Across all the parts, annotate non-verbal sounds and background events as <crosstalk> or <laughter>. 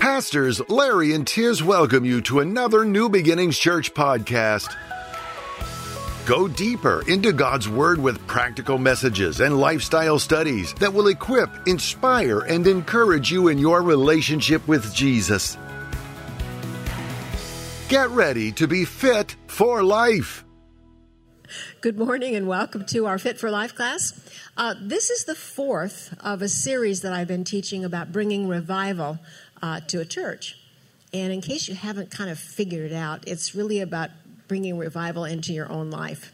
Pastors Larry and Tiz welcome you to another New Beginnings Church podcast. Go deeper into God's Word with practical messages and lifestyle studies that will equip, inspire, and encourage you in your relationship with Jesus. Get ready to be fit for life. Good morning and welcome to our Fit for Life class. Uh, this is the fourth of a series that I've been teaching about bringing revival uh, to a church. And in case you haven't kind of figured it out, it's really about bringing revival into your own life.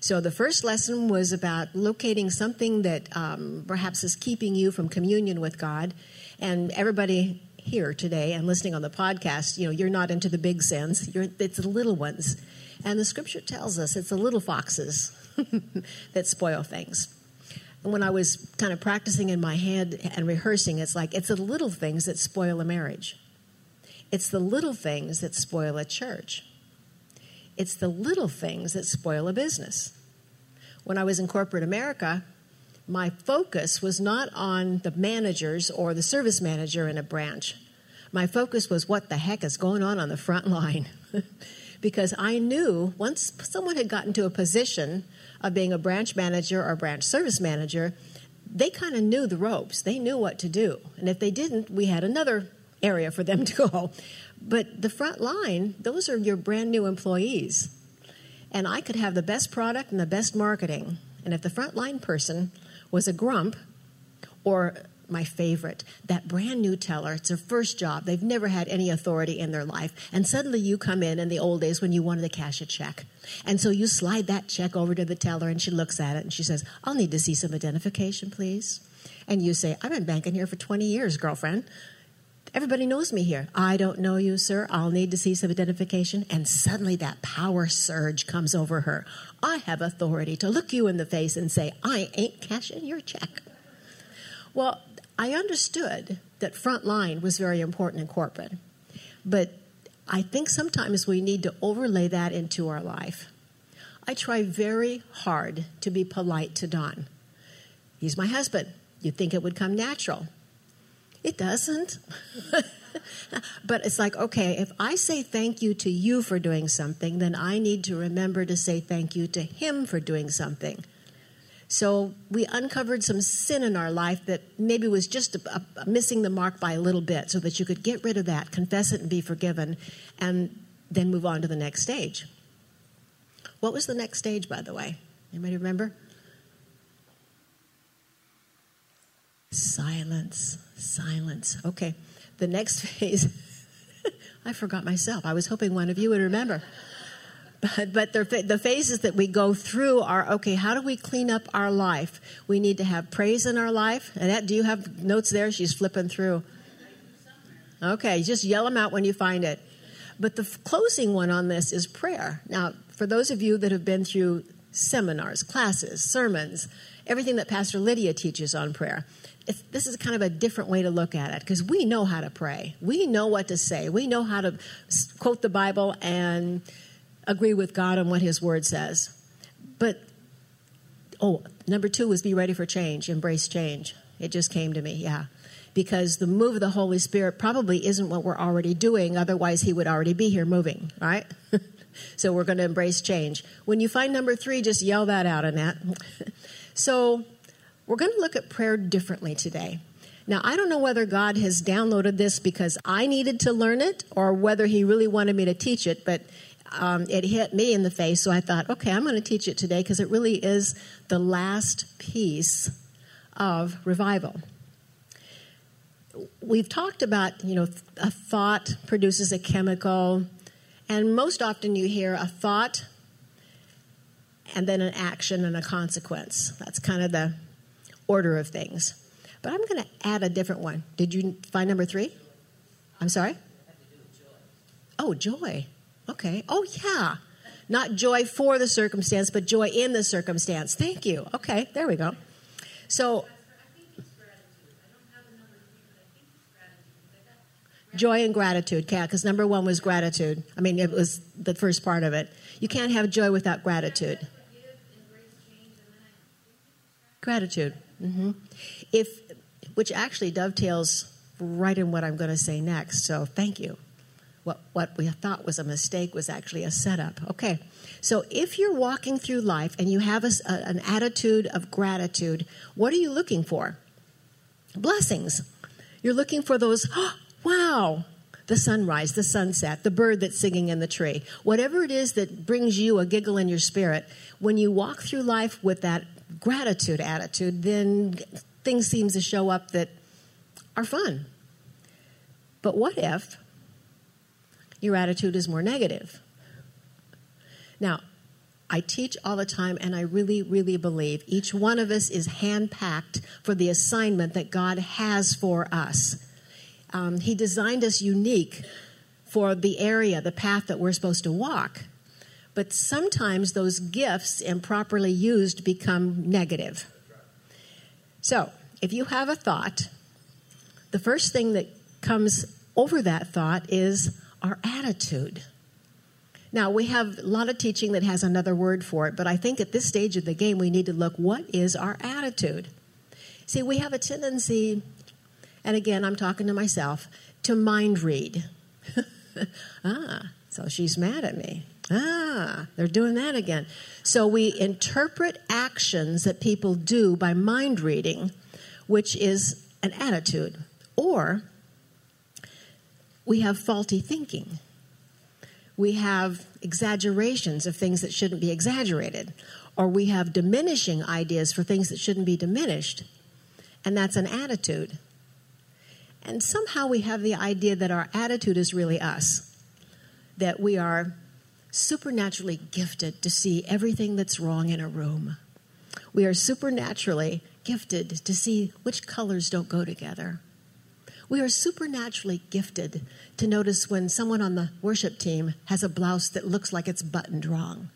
So the first lesson was about locating something that um, perhaps is keeping you from communion with God. And everybody here today and listening on the podcast, you know, you're not into the big sins. You're, it's the little ones. And the scripture tells us it's the little foxes <laughs> that spoil things. When I was kind of practicing in my head and rehearsing, it's like it's the little things that spoil a marriage. It's the little things that spoil a church. It's the little things that spoil a business. When I was in corporate America, my focus was not on the managers or the service manager in a branch. My focus was what the heck is going on on the front line. <laughs> because I knew once someone had gotten to a position of being a branch manager or branch service manager, they kind of knew the ropes. They knew what to do. And if they didn't, we had another area for them <laughs> to go. But the front line, those are your brand new employees. And I could have the best product and the best marketing. And if the front line person was a grump or my favorite, that brand new teller. It's their first job. They've never had any authority in their life. And suddenly you come in in the old days when you wanted to cash a check. And so you slide that check over to the teller and she looks at it and she says, I'll need to see some identification, please. And you say, I've been banking here for 20 years, girlfriend. Everybody knows me here. I don't know you, sir. I'll need to see some identification. And suddenly that power surge comes over her. I have authority to look you in the face and say, I ain't cashing your check. Well, I understood that front line was very important in corporate, but I think sometimes we need to overlay that into our life. I try very hard to be polite to Don. He's my husband. You'd think it would come natural. It doesn't. <laughs> but it's like, okay, if I say thank you to you for doing something, then I need to remember to say thank you to him for doing something. So we uncovered some sin in our life that maybe was just a, a, missing the mark by a little bit so that you could get rid of that, confess it, and be forgiven, and then move on to the next stage. What was the next stage, by the way? Anybody remember? Silence, silence. Okay, the next <laughs> phase, I forgot myself. I was hoping one of you would remember. But, but the phases that we go through are okay, how do we clean up our life? We need to have praise in our life. Annette, do you have notes there? She's flipping through. Okay, just yell them out when you find it. But the closing one on this is prayer. Now, for those of you that have been through seminars, classes, sermons, everything that Pastor Lydia teaches on prayer, this is kind of a different way to look at it because we know how to pray. We know what to say. We know how to quote the Bible and agree with God on what His Word says. But, oh, number two was be ready for change, embrace change. It just came to me, yeah. Because the move of the Holy Spirit probably isn't what we're already doing, otherwise, He would already be here moving, right? <laughs> so we're going to embrace change. When you find number three, just yell that out, Annette. <laughs> so we're going to look at prayer differently today. Now, I don't know whether God has downloaded this because I needed to learn it or whether He really wanted me to teach it, but um, it hit me in the face. So I thought, okay, I'm going to teach it today because it really is the last piece of revival. We've talked about, you know, a thought produces a chemical, and most often you hear a thought and then an action and a consequence. That's kind of the order of things. But I'm going to add a different one. Did you find number three? I'm sorry? Oh, joy. Okay. Oh, yeah. Not joy for the circumstance, but joy in the circumstance. Thank you. Okay, there we go. So, joy and gratitude, yeah, because number one was gratitude. I mean, it was the first part of it. You can't have joy without gratitude. Gratitude. Mm-hmm. If, which actually dovetails right in what I'm going to say next. So thank you. What, what we thought was a mistake was actually a setup. Okay, so if you're walking through life and you have a, a, an attitude of gratitude, what are you looking for? Blessings. You're looking for those, oh, <gasps> wow, the sunrise, the sunset, the bird that's singing in the tree. Whatever it is that brings you a giggle in your spirit, when you walk through life with that gratitude attitude, then things seem to show up that are fun. But what if your attitude is more negative? Now, I teach all the time, and I really, really believe each one of us is handpacked for the assignment that God has for us. Um, he designed us unique for the area, the path that we're supposed to walk. But sometimes those gifts, improperly used, become negative. So, if you have a thought, the first thing that comes over that thought is our attitude. Now, we have a lot of teaching that has another word for it, but I think at this stage of the game, we need to look what is our attitude? See, we have a tendency and again, I'm talking to myself, to mind read. <laughs> ah, so she's mad at me. Ah, they're doing that again. So we interpret actions that people do by mind reading, which is an attitude. Or we have faulty thinking. We have exaggerations of things that shouldn't be exaggerated. Or we have diminishing ideas for things that shouldn't be diminished. And that's an attitude. And somehow we have the idea that our attitude is really us, that we are supernaturally gifted to see everything that's wrong in a room. We are supernaturally gifted to see which colors don't go together. We are supernaturally gifted to notice when someone on the worship team has a blouse that looks like it's buttoned wrong.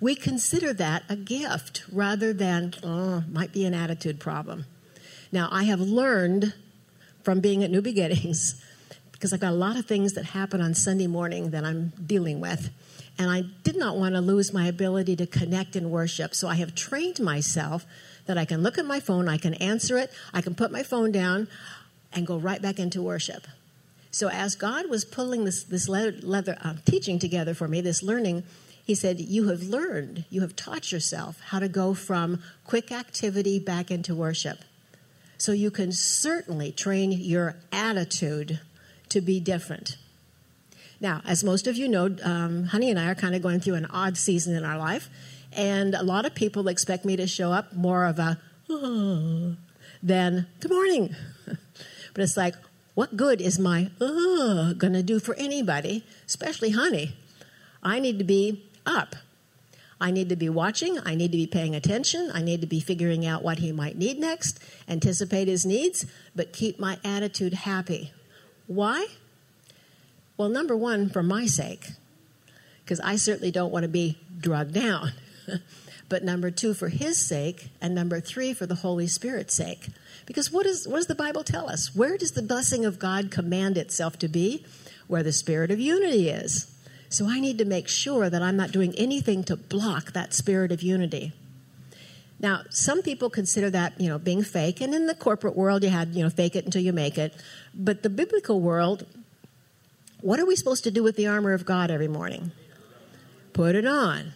We consider that a gift rather than, oh, might be an attitude problem. Now, I have learned from being at New Beginnings <laughs> because I've got a lot of things that happen on Sunday morning that I'm dealing with. And I did not want to lose my ability to connect in worship. So I have trained myself that I can look at my phone, I can answer it, I can put my phone down and go right back into worship. So as God was pulling this, this leather, leather uh, teaching together for me, this learning, he said, You have learned, you have taught yourself how to go from quick activity back into worship. So you can certainly train your attitude to be different. Now, as most of you know, um, Honey and I are kind of going through an odd season in our life, and a lot of people expect me to show up more of a oh, than good morning. <laughs> but it's like, what good is my uh, oh, going to do for anybody, especially Honey? I need to be up. I need to be watching. I need to be paying attention. I need to be figuring out what he might need next, anticipate his needs, but keep my attitude happy. Why? Well, number one, for my sake, because I certainly don't want to be drugged down. <laughs> but number two, for his sake, and number three, for the Holy Spirit's sake. Because what, is, what does the Bible tell us? Where does the blessing of God command itself to be? Where the spirit of unity is. So I need to make sure that I'm not doing anything to block that spirit of unity. Now, some people consider that, you know, being fake, and in the corporate world, you had, you know, fake it until you make it. But the biblical world, what are we supposed to do with the armor of God every morning? Put it on.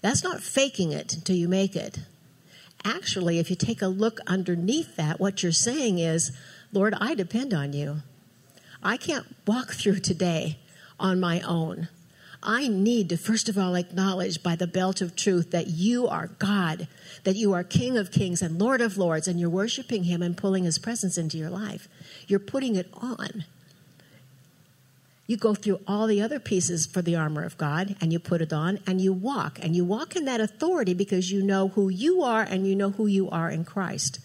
That's not faking it until you make it. Actually, if you take a look underneath that, what you're saying is, Lord, I depend on you. I can't walk through today on my own. I need to first of all acknowledge by the belt of truth that you are God, that you are King of kings and Lord of lords, and you're worshiping Him and pulling His presence into your life. You're putting it on. You go through all the other pieces for the armor of God and you put it on and you walk. And you walk in that authority because you know who you are and you know who you are in Christ.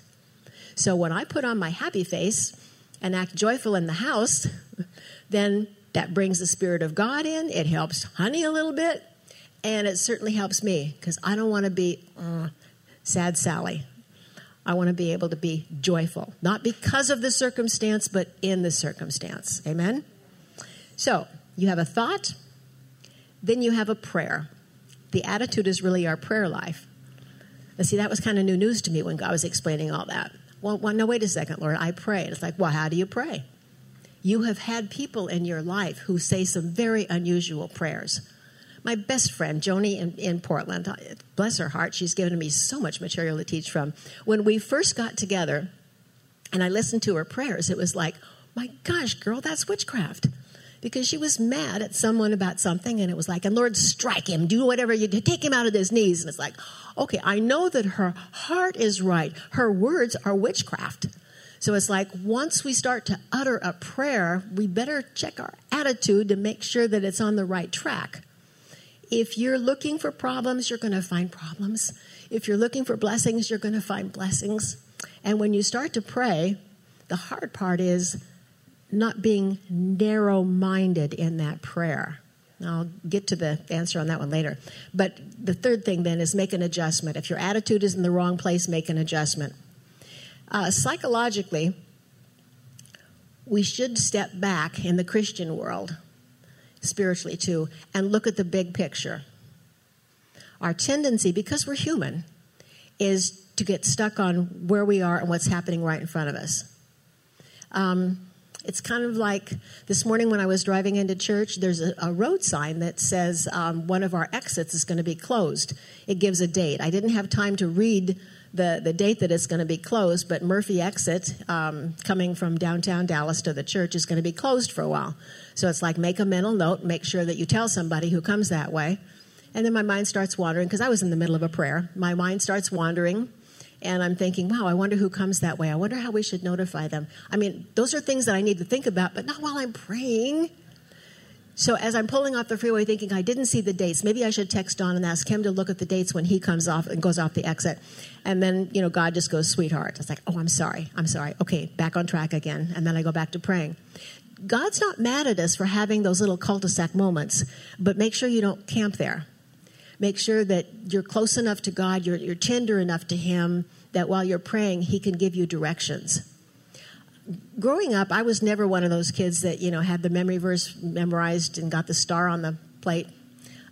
So when I put on my happy face and act joyful in the house, <laughs> then that brings the Spirit of God in. It helps Honey a little bit, and it certainly helps me because I don't want to be uh, sad Sally. I want to be able to be joyful, not because of the circumstance, but in the circumstance. Amen? So, you have a thought, then you have a prayer. The attitude is really our prayer life. Now, see, that was kind of new news to me when God was explaining all that. well, well, no, wait a second, Lord, I pray. And it's like, well, how do you pray? You have had people in your life who say some very unusual prayers. My best friend, Joni in, in Portland, bless her heart, she's given me so much material to teach from. When we first got together and I listened to her prayers, it was like, my gosh, girl, that's witchcraft because she was mad at someone about something and it was like and lord strike him. Do whatever you do. Take him out of his knees. And it's like okay i know that her heart is right. Her words are witchcraft. So it's like once we start to utter a prayer we better check our attitude to make sure that it's on the right track. If you're looking for problems you're going to find problems. If you're looking for blessings you're going to find blessings. And when you start to pray the hard part is not being narrow minded in that prayer. I'll get to the answer on that one later. But the third thing then is make an adjustment. If your attitude is in the wrong place, make an adjustment. Uh, psychologically, we should step back in the Christian world, spiritually too, and look at the big picture. Our tendency, because we're human, is to get stuck on where we are and what's happening right in front of us. Um, it's kind of like this morning when I was driving into church, there's a, a road sign that says um, one of our exits is going to be closed. It gives a date. I didn't have time to read the, the date that it's going to be closed, but Murphy exit um, coming from downtown Dallas to the church is going to be closed for a while. So it's like make a mental note, make sure that you tell somebody who comes that way. And then my mind starts wandering because I was in the middle of a prayer. My mind starts wandering and I'm thinking, wow, I wonder who comes that way. I wonder how we should notify them. I mean, those are things that I need to think about, but not while I'm praying. So as I'm pulling off the freeway, thinking I didn't see the dates, maybe I should text Don and ask him to look at the dates when he comes off and goes off the exit. And then, you know, God just goes, sweetheart. It's like, oh, I'm sorry. I'm sorry. Okay, back on track again. And then I go back to praying. God's not mad at us for having those little cul-de-sac moments, but make sure you don't camp there. Make sure that you're close enough to God, you're, you're tender enough to Him that while you're praying, He can give you directions. Growing up, I was never one of those kids that, you know, had the memory verse memorized and got the star on the plate.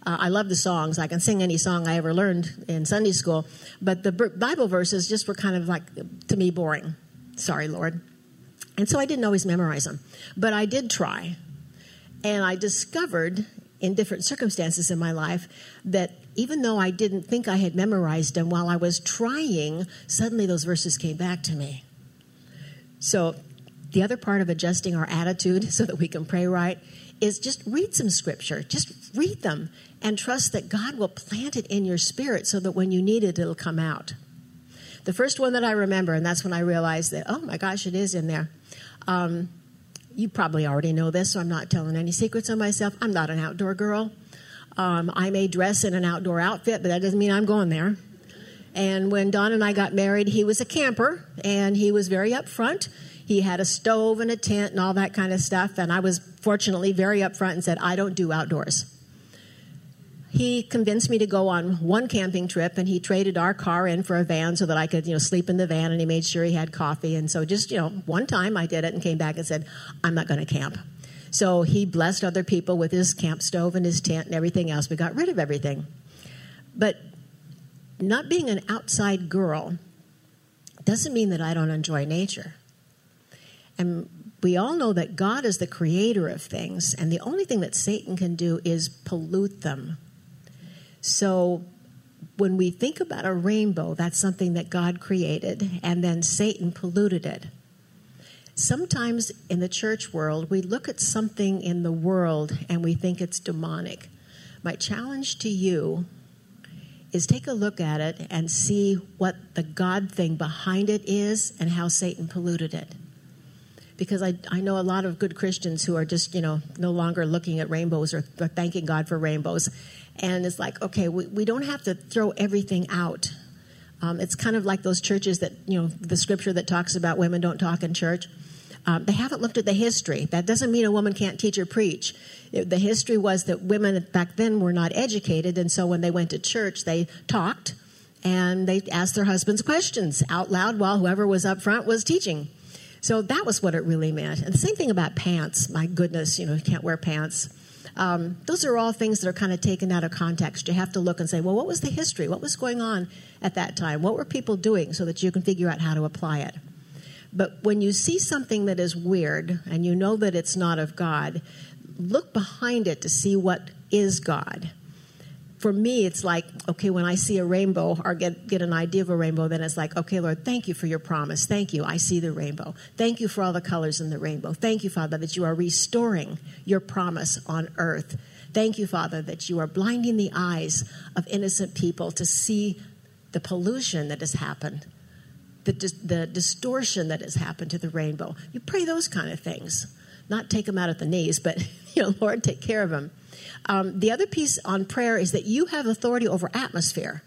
Uh, I love the songs. I can sing any song I ever learned in Sunday school, but the Bible verses just were kind of like, to me, boring. Sorry, Lord. And so I didn't always memorize them, but I did try. And I discovered in different circumstances in my life that even though I didn't think I had memorized them, while I was trying, suddenly those verses came back to me. So, the other part of adjusting our attitude <laughs> so that we can pray right is just read some scripture. Just read them and trust that God will plant it in your spirit so that when you need it, it'll come out. The first one that I remember, and that's when I realized that, oh my gosh, it is in there. Um, you probably already know this, so I'm not telling any secrets on myself. I'm not an outdoor girl. Um, I may dress in an outdoor outfit, but that doesn't mean I'm going there. And when Don and I got married, he was a camper and he was very upfront. He had a stove and a tent and all that kind of stuff. And I was fortunately very upfront and said, I don't do outdoors he convinced me to go on one camping trip and he traded our car in for a van so that I could, you know, sleep in the van and he made sure he had coffee. And so just, you know, one time I did it and came back and said, I'm not going to camp. So he blessed other people with his camp stove and his tent and everything else. We got rid of everything. But not being an outside girl doesn't mean that I don't enjoy nature. And we all know that God is the creator of things, and the only thing that Satan can do is pollute them. So when we think about a rainbow, that's something that God created, and then Satan polluted it. Sometimes in the church world, we look at something in the world and we think it's demonic. My challenge to you is take a look at it and see what the God thing behind it is and how Satan polluted it. Because I, I know a lot of good Christians who are just, you know, no longer looking at rainbows or, or thanking God for rainbows. And it's like, okay, we, we don't have to throw everything out. Um, it's kind of like those churches that, you know, the scripture that talks about women don't talk in church. Um, they haven't looked at the history. That doesn't mean a woman can't teach or preach. It, the history was that women back then were not educated, and so when they went to church, they talked and they asked their husbands questions out loud while whoever was up front was teaching. So that was what it really meant. And the same thing about pants. My goodness, you know, you can't wear pants. Um, those are all things that are kind of taken out of context. You have to look and say, well, what was the history? What was going on at that time? What were people doing so that you can figure out how to apply it? But when you see something that is weird and you know that it's not of God, look behind it to see what is God. For me, it's like, okay, when I see a rainbow or get, get an idea of a rainbow, then it's like, okay, Lord, thank you for your promise. Thank you. I see the rainbow. Thank you for all the colors in the rainbow. Thank you, Father, that you are restoring your promise on earth. Thank you, Father, that you are blinding the eyes of innocent people to see the pollution that has happened, the, the distortion that has happened to the rainbow. You pray those kind of things. Not take them out at the knees, but, <laughs> you know, Lord, take care of them. Um, the other piece on prayer is that you have authority over atmosphere.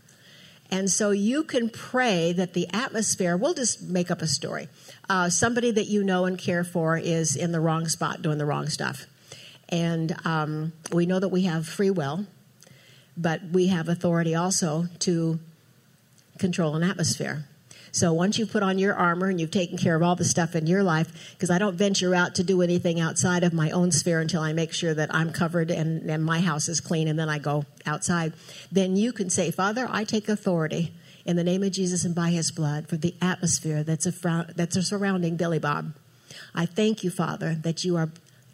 And so you can pray that the atmosphere, we'll just make up a story. Uh, somebody that you know and care for is in the wrong spot doing the wrong stuff. And um, we know that we have free will, but we have authority also to control an atmosphere. So once you've put on your armor and you've taken care of all the stuff in your life, because I don't venture out to do anything outside of my own sphere until I make sure that I'm covered and, and my house is clean, and then I go outside, then you can say, Father, I take authority in the name of Jesus and by his blood for the atmosphere that's, a, that's a surrounding Billy Bob. I thank you, Father, that you are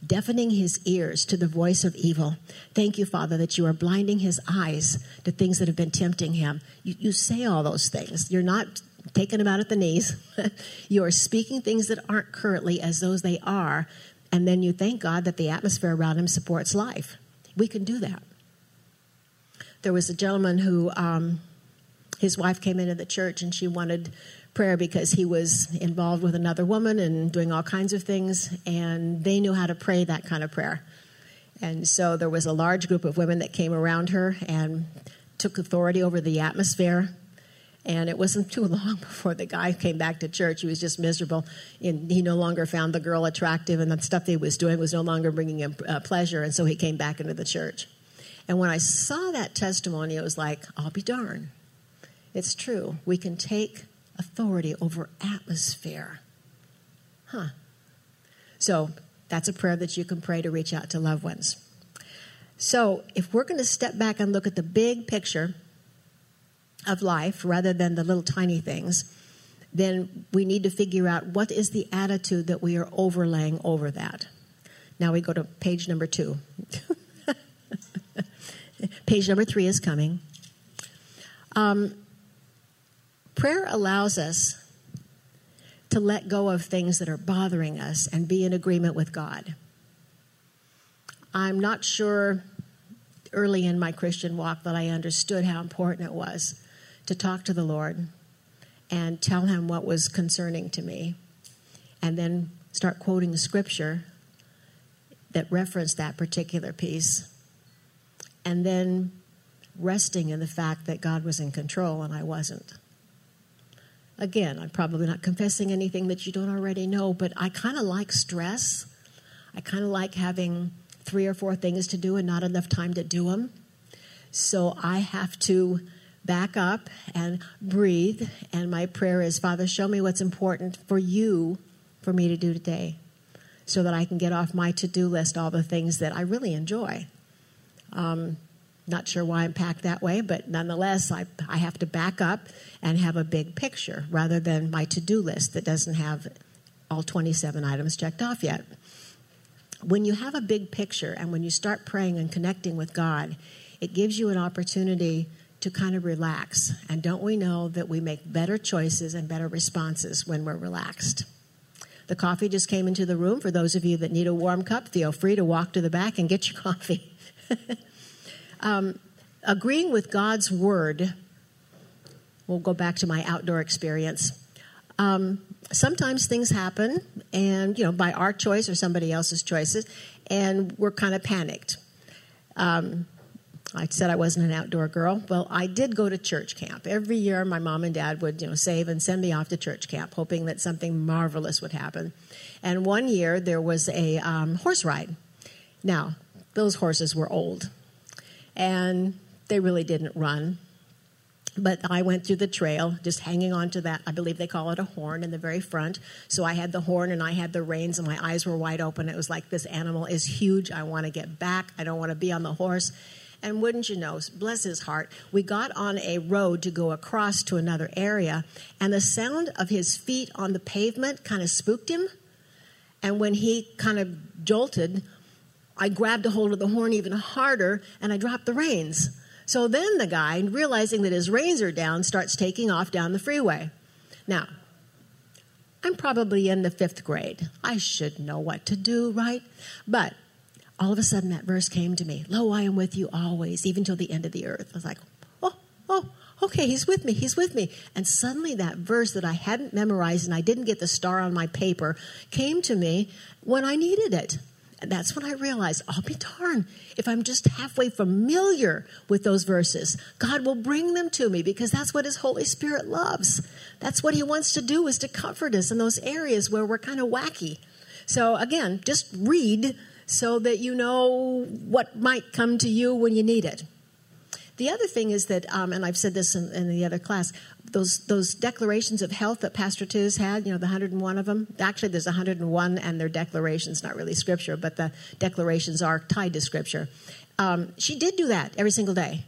deafening his ears to the voice of evil. Thank you, Father, that you are blinding his eyes to things that have been tempting him. You, you say all those things. You're not taking them out at the knees. <laughs> you are speaking things that aren't currently as those they are, and then you thank God that the atmosphere around him supports life. We can do that. There was a gentleman who, um, his wife came into the church and she wanted prayer because he was involved with another woman and doing all kinds of things, and they knew how to pray that kind of prayer. And so there was a large group of women that came around her and took authority over the atmosphere and it wasn't <laughs> too long before the guy came back to church. He was just miserable. And he no longer found the girl attractive, and the stuff he was doing was no longer bringing him uh, pleasure. And so he came back into the church. And when I saw that testimony, it was like, I'll be darned. It's true. We can take authority over atmosphere. Huh. So that's a prayer that you can pray to reach out to loved ones. So if we're going to step back and look at the big picture, of life rather than the little tiny things, then we need to figure out what is the attitude that we are overlaying over that. Now we go to page number two. <laughs> page number three is coming. Um, prayer allows us to let go of things that are bothering us and be in agreement with God. I'm not sure early in my Christian walk that I understood how important it was to talk to the Lord and tell him what was concerning to me, and then start quoting scripture that referenced that particular piece, and then resting in the fact that God was in control and I wasn't. Again, I'm probably not confessing anything that you don't already know, but I kind of like stress. I kind of like having three or four things to do and not enough time to do them. So I have to back up and breathe. And my prayer is, Father, show me what's important for you for me to do today so that I can get off my to do list all the things that I really enjoy. Um, not sure why I'm packed that way, but nonetheless, I, I have to back up and have a big picture rather than my to do list that doesn't have all 27 items checked off yet. When you have a big picture and when you start praying and connecting with God, it gives you an opportunity to kind of relax. And don't we know that we make better choices and better responses when we're relaxed? The coffee just came into the room. For those of you that need a warm cup, feel free to walk to the back and get your <laughs> coffee. um, agreeing with God's word, we'll go back to my outdoor experience. Um, sometimes things happen, and you know, by our choice or somebody else's choices, and we're kind of panicked. Um, I said I wasn't an outdoor girl. Well, I did go to church camp. Every year, my mom and dad would, you know, save and send me off to church camp, hoping that something marvelous would happen. And one year, there was a um, horse ride. Now, those horses were old, and they really didn't run. But I went through the trail, just hanging on to that. I believe they call it a horn in the very front. So I had the horn and I had the reins, and my eyes were wide open. It was like this animal is huge. I want to get back. I don't want to be on the horse And wouldn't you know, bless his heart, we got on a road to go across to another area, and the sound of his feet on the pavement kind of spooked him. And when he kind of jolted, I grabbed a hold of the horn even harder and I dropped the reins. So then the guy, realizing that his reins are down, starts taking off down the freeway. Now, I'm probably in the fifth grade. I should know what to do, right? But all of a sudden that verse came to me Lo, I am with you always, even till the end of the earth. I was like, oh, oh, okay, he's with me, he's with me. And suddenly that verse that I hadn't memorized and I didn't get the star on my paper came to me when I needed it. And that's when I realized, I'll be darned if I'm just halfway familiar with those verses. God will bring them to me because that's what His Holy Spirit loves. That's what He wants to do is to comfort us in those areas where we're kind of wacky. So again, just read so that you know what might come to you when you need it. The other thing is that, um, and I've said this in, in, the other class, those those declarations of health that Pastor Tiz had, you know, the 101 of them. Actually, there's 101, and their declarations, not really scripture, but the declarations are tied to scripture. Um, she did do that every single day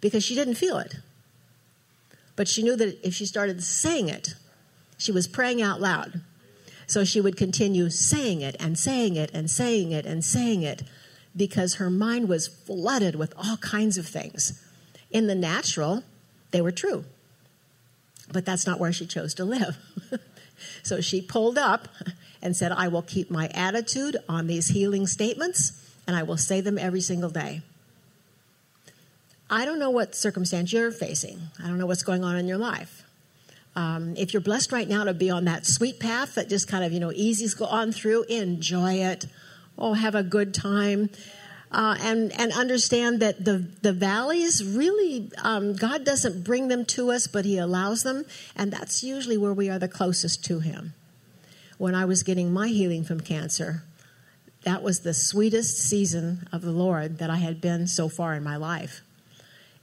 because she didn't feel it. But she knew that if she started saying it, she was praying out loud. So she would continue saying it and saying it and saying it and saying it because her mind was flooded with all kinds of things. In the natural, they were true. But that's not where she chose to live. <laughs> so she pulled up and said, I will keep my attitude on these healing statements and I will say them every single day. I don't know what circumstance you're facing. I don't know what's going on in your life. Um, if you're blessed right now to be on that sweet path that just kind of, you know, easy go on through, enjoy it. Oh, have a good time. Uh, and and understand that the the valleys really um, God doesn't bring them to us, but He allows them, and that's usually where we are the closest to Him. When I was getting my healing from cancer, that was the sweetest season of the Lord that I had been so far in my life,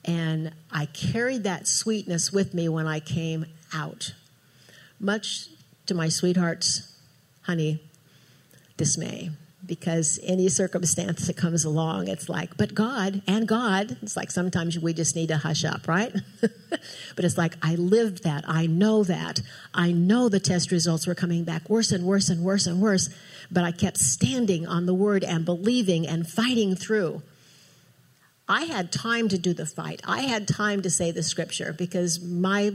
and I carried that sweetness with me when I came out, much to my sweetheart's honey dismay. Because any circumstance that comes along, it's like, but God and God, it's like sometimes we just need to hush up, right? <laughs> but it's like, I lived that. I know that. I know the test results were coming back worse and worse and worse and worse. But I kept standing on the word and believing and fighting through. I had time to do the fight. I had time to say the scripture because my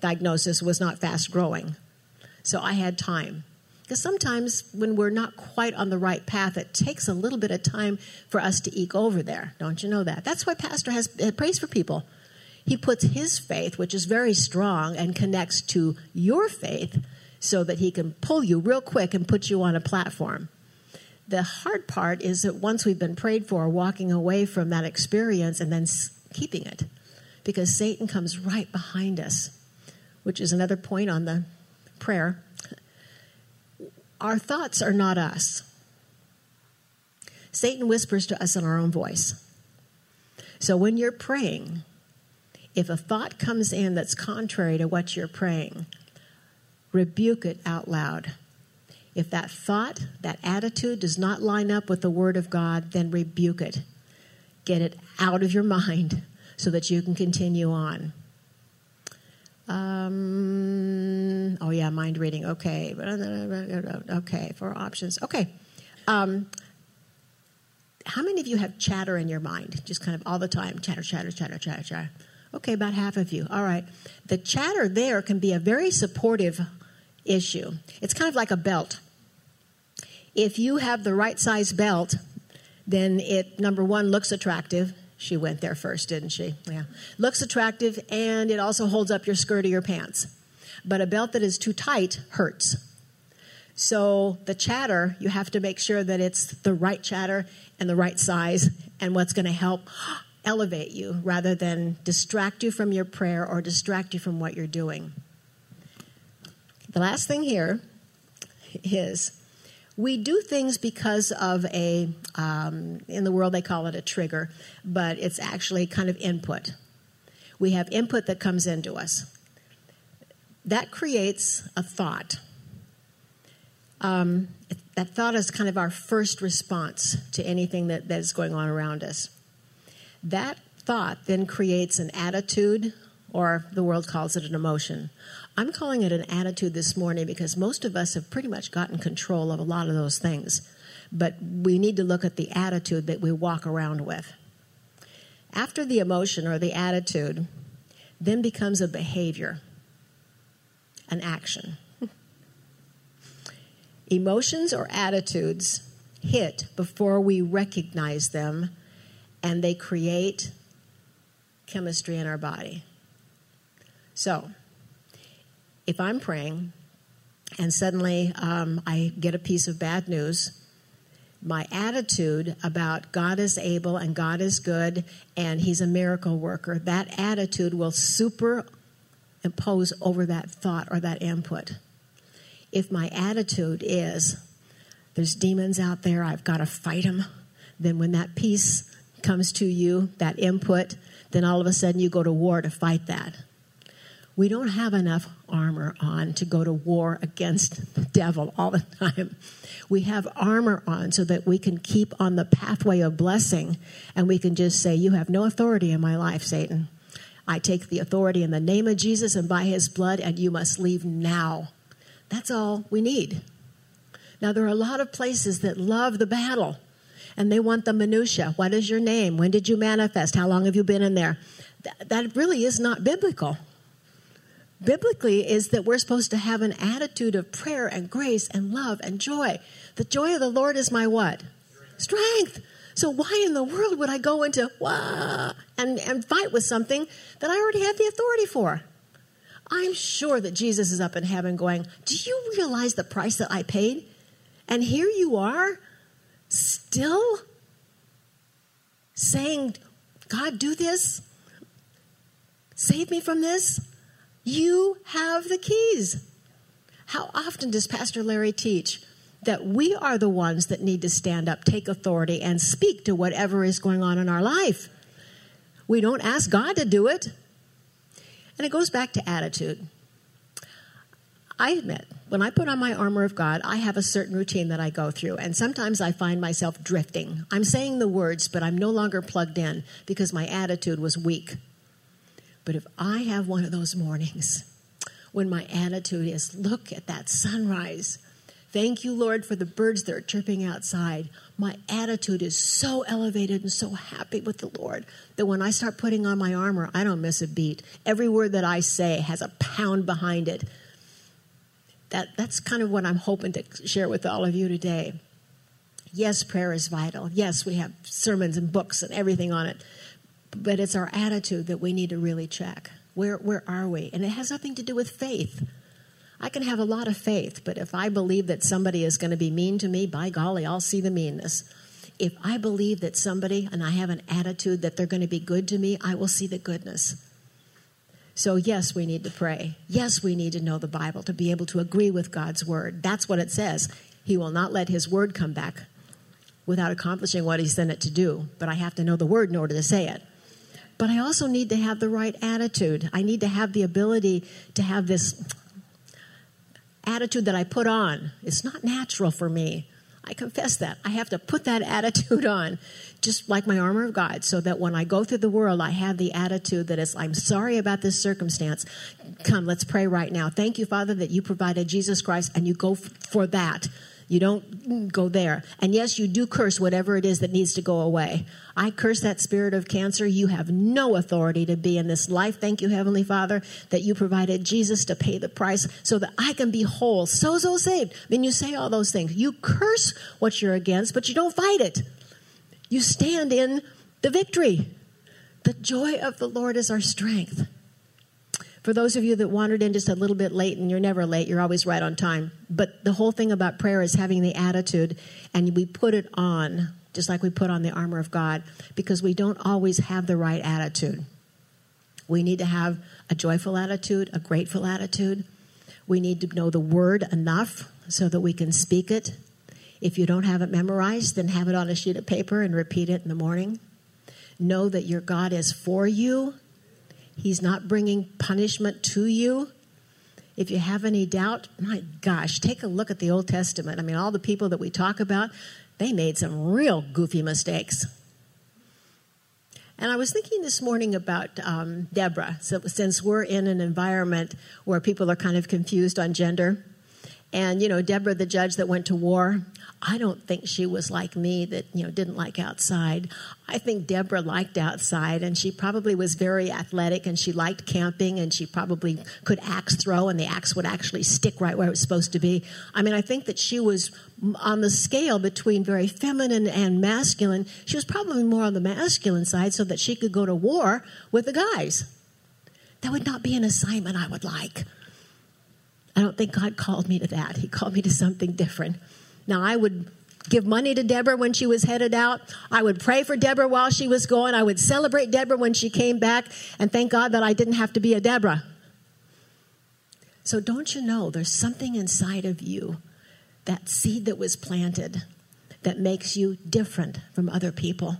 diagnosis was not fast growing. So I had time. Because sometimes when we're not quite on the right path, it takes a little bit of time for us to eke over there. Don't you know that? That's why Pastor has uh, prays for people. He puts his faith, which is very strong, and connects to your faith so that he can pull you real quick and put you on a platform. The hard part is that once we've been prayed for, walking away from that experience and then keeping it because Satan comes right behind us which is another point on the prayer, our thoughts are not us. Satan whispers to us in our own voice. So when you're praying, if a thought comes in that's contrary to what you're praying, rebuke it out loud. If that thought, that attitude does not line up with the Word of God, then rebuke it. Get it out of your mind so that you can continue on. Um, oh yeah, mind reading. Okay, okay, for options. Okay. Um, how many of you have chatter in your mind, just kind of all the time? Chatter, chatter, chatter, chatter, chatter. Okay, about half of you. All right. The chatter there can be a very supportive issue. It's kind of like a belt. If you have the right size belt, then it number one looks attractive she went there first, didn't she? Yeah. Looks attractive and it also holds up your skirt or your pants. But a belt that is too tight hurts. So the chatter, you have to make sure that it's the right chatter and the right size and what's going to help <gasps> elevate you rather than distract you from your prayer or distract you from what you're doing. The last thing here is we do things because of a, um, in the world they call it a trigger, but it's actually kind of input. We have input that comes into us. That creates a thought. Um, that thought is kind of our first response to anything that, that is going on around us. That thought then creates an attitude, or the world calls it an emotion. I'm calling it an attitude this morning because most of us have pretty much gotten control of a lot of those things. But we need to look at the attitude that we walk around with. After the emotion or the attitude, then becomes a behavior, an action. <laughs> Emotions or attitudes hit before we recognize them, and they create chemistry in our body. So, if I'm praying and suddenly um, I get a piece of bad news, my attitude about God is able and God is good and He's a miracle worker, that attitude will superimpose over that thought or that input. If my attitude is, there's demons out there, I've got to fight them, then when that peace comes to you, that input, then all of a sudden you go to war to fight that. We don't have enough armor on to go to war against the devil all the time. We have armor on so that we can keep on the pathway of blessing and we can just say, You have no authority in my life, Satan. I take the authority in the name of Jesus and by his blood, and you must leave now. That's all we need. Now, there are a lot of places that love the battle and they want the minutia. What is your name? When did you manifest? How long have you been in there? that really is not biblical biblically is that we're supposed to have an attitude of prayer and grace and love and joy. The joy of the Lord is my what? Strength. So why in the world would I go into wah and, and fight with something that I already have the authority for? I'm sure that Jesus is up in heaven going, Do you realize the price that I paid? And here you are, still saying, God, do this? Save me from this? You have the keys. How often does Pastor Larry teach that we are the ones that need to stand up, take authority, and speak to whatever is going on in our life? We don't ask God to do it. And it goes back to attitude. I admit, when I put on my armor of God, I have a certain routine that I go through, and sometimes I find myself drifting. I'm saying the words, but I'm no longer plugged in because my attitude was weak. But if I have one of those mornings when my attitude is, look at that sunrise. Thank you, Lord, for the birds that are chirping outside. My attitude is so elevated and so happy with the Lord that when I start putting on my armor, I don't miss a beat. Every word that I say has a pound behind it. That, that's kind of what I'm hoping to share with all of you today. Yes, prayer is vital. Yes, we have sermons and books and everything on it but it's our attitude that we need to really check. Where, where are we? And it has nothing to do with faith. I can have a lot of faith, but if I believe that somebody is going to be mean to me, by golly, I'll see the meanness. If I believe that somebody and I have an attitude that they're going to be good to me, I will see the goodness. So, yes, we need to pray. Yes, we need to know the Bible to be able to agree with God's word. That's what it says. He will not let his word come back without accomplishing what he sent it to do, but I have to know the word in order to say it but I also need to have the right attitude. I need to have the ability to have this attitude that I put on. It's not natural for me. I confess that. I have to put that <laughs> attitude on, just like my armor of God, so that when I go through the world, I have the attitude that is, I'm sorry about this circumstance. Come, let's pray right now. Thank you, Father, that you provided Jesus Christ, and you go for that. You don't go there. And yes, you do curse whatever it is that needs to go away. I curse that spirit of cancer. You have no authority to be in this life. Thank you, Heavenly Father, that you provided Jesus to pay the price so that I can be whole, so, so saved. I mean, you say all those things. You curse what you're against, but you don't fight it. You stand in the victory. The joy of the Lord is our strength. For those of you that wandered in just a little bit late, and you're never late, you're always right on time. But the whole thing about prayer is having the attitude, and we put it on, just like we put on the armor of God, because we don't always have the right attitude. We need to have a joyful attitude, a grateful attitude. We need to know the word enough so that we can speak it. If you don't have it memorized, then have it on a sheet of paper and repeat it in the morning. Know that your God is for you He's not bringing punishment to you. If you have any doubt, my gosh, take a look at the Old Testament. I mean, all the people that we talk about, they made some real goofy mistakes. And I was thinking this morning about um, Deborah, so, since we're in an environment where people are kind of confused on gender. And, you know, Deborah, the judge that went to war, I don't think she was like me that, you know, didn't like outside. I think Deborah liked outside and she probably was very athletic and she liked camping and she probably could axe throw and the axe would actually stick right where it was supposed to be. I mean, I think that she was on the scale between very feminine and masculine. She was probably more on the masculine side so that she could go to war with the guys. That would not be an assignment I would like. I don't think God called me to that. He called me to something different. Now, I would give money to Deborah when she was headed out. I would pray for Deborah while she was going. I would celebrate Deborah when she came back. And thank God that I didn't have to be a Deborah. So, don't you know there's something inside of you, that seed that was planted, that makes you different from other people?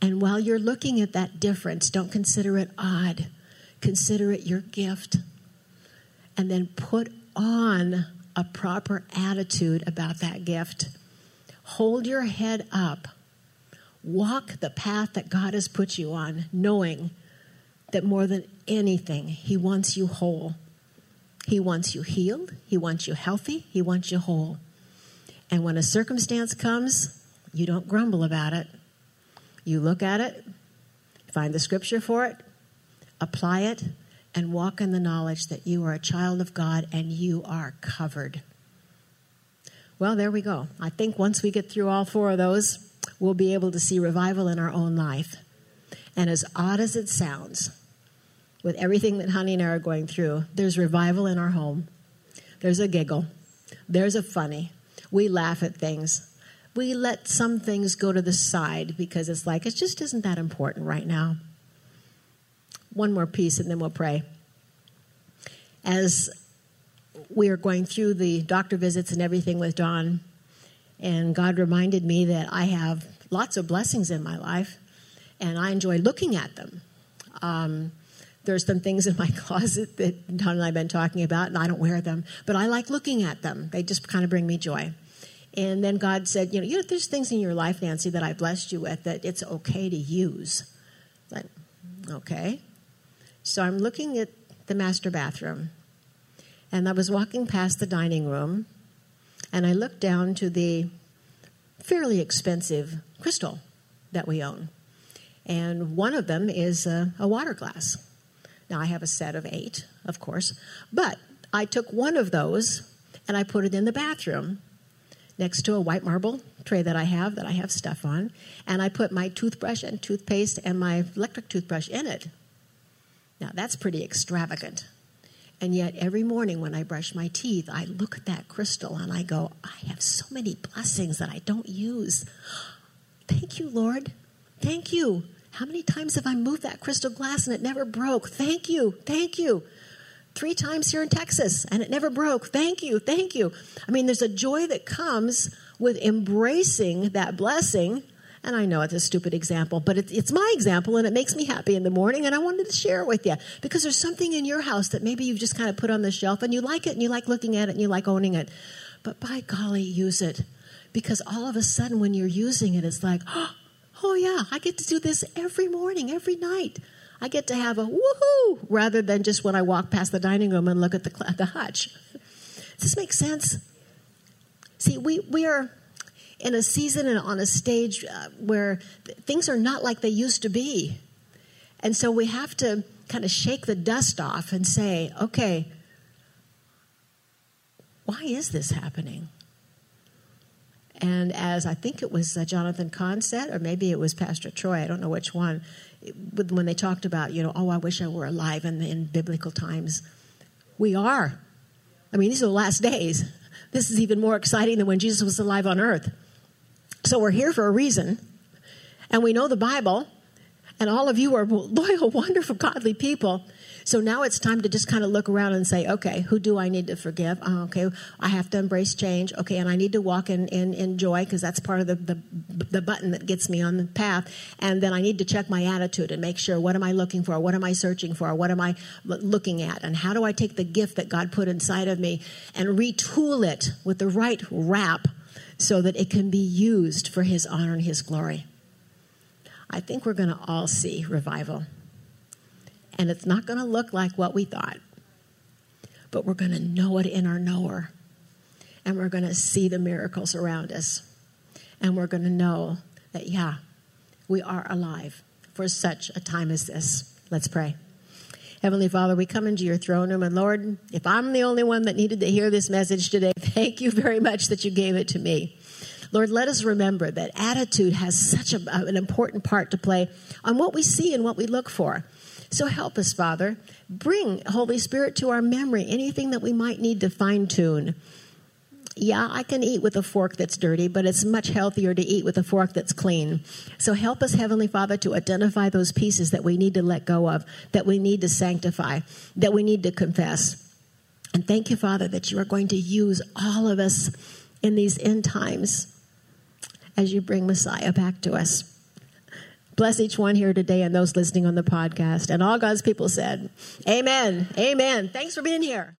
And while you're looking at that difference, don't consider it odd, consider it your gift. And then put on a proper attitude about that gift. Hold your head up. Walk the path that God has put you on, knowing that more than anything, He wants you whole. He wants you healed. He wants you healthy. He wants you whole. And when a circumstance comes, you don't grumble about it. You look at it, find the scripture for it, apply it, and walk in the knowledge that you are a child of God and you are covered. Well, there we go. I think once we get through all four of those, we'll be able to see revival in our own life. And as odd as it sounds, with everything that Honey and I are going through, there's revival in our home. There's a giggle. There's a funny. We laugh at things. We let some things go to the side because it's like, it just isn't that important right now one more piece and then we'll pray. As we are going through the doctor visits and everything with Don, and God reminded me that I have lots of blessings in my life, and I enjoy looking at them. Um, there's some things in my <laughs> closet that Don and I have been talking about, and I don't wear them, but I like looking at them. They just kind of bring me joy. And then God said, you know, you know, there's things in your life, Nancy, that I blessed you with that it's okay to use. Like, okay. So I'm looking at the master bathroom, and I was walking past the dining room, and I looked down to the fairly expensive crystal that we own. And one of them is a, a water glass. Now, I have a set of eight, of course, but I took one of those and I put it in the bathroom next to a white marble tray that I have that I have stuff on, and I put my toothbrush and toothpaste and my electric toothbrush in it. Now, that's pretty extravagant. And yet, every morning when I brush my teeth, I look at that crystal and I go, I have so many blessings that I don't use. Thank you, Lord. Thank you. How many times have I moved that crystal glass and it never broke? Thank you. Thank you. Three times here in Texas and it never broke. Thank you. Thank you. I mean, there's a joy that comes with embracing that blessing and I know it's a stupid example, but it's, it's my example and it makes me happy in the morning. And I wanted to share it with you because there's something in your house that maybe you've just kind of put on the shelf and you like it and you like looking at it and you like owning it. But by golly, use it because all of a sudden when you're using it, it's like, <gasps> oh yeah, I get to do this every morning, every night. I get to have a woohoo rather than just when I walk past the dining room and look at the, the hutch. Does this make sense? See, we, we are in a season and on a stage uh, where th- things are not like they used to be. And so we have to kind of shake the dust off and say, okay, why is this happening? And as I think it was uh, Jonathan Cahn said, or maybe it was Pastor Troy, I don't know which one, when they talked about, you know, oh, I wish I were alive in, in biblical times. We are. I mean, these are the last days. <laughs> This is even more exciting than when Jesus was alive on earth. So we're here for a reason, and we know the Bible, and all of you are loyal, wonderful, godly people. So now it's time to just kind of look around and say, okay, who do I need to forgive? Uh, okay, I have to embrace change. Okay, and I need to walk in, in, in joy because that's part of the, the, the button that gets me on the path. And then I need to check my attitude and make sure what am I looking for? What am I searching for? What am I looking at? And how do I take the gift that God put inside of me and retool it with the right wrap so that it can be used for His honor and His glory. I think we're going to all see revival. And it's not going to look like what we thought, but we're going to know it in our knower. And we're going to see the miracles around us. And we're going to know that, yeah, we are alive for such a time as this. Let's pray. Heavenly Father, we come into your throne room, and Lord, if I'm the only one that needed to hear this message today, <laughs> thank you very much that you gave it to me. Lord, let us remember that attitude has such a, an important part to play on what we see and what we look for. So help us, Father. Bring, Holy Spirit, to our memory anything that we might need to fine tune. Yeah, I can eat with a fork that's dirty, but it's much healthier to eat with a fork that's clean. So help us, Heavenly Father, to identify those pieces that we need to let go of, that we need to sanctify, that we need to confess. And thank you, Father, that you are going to use all of us in these end times as you bring Messiah back to us. Bless each one here today and those listening on the podcast. And all God's people said, Amen. Amen. Thanks for being here.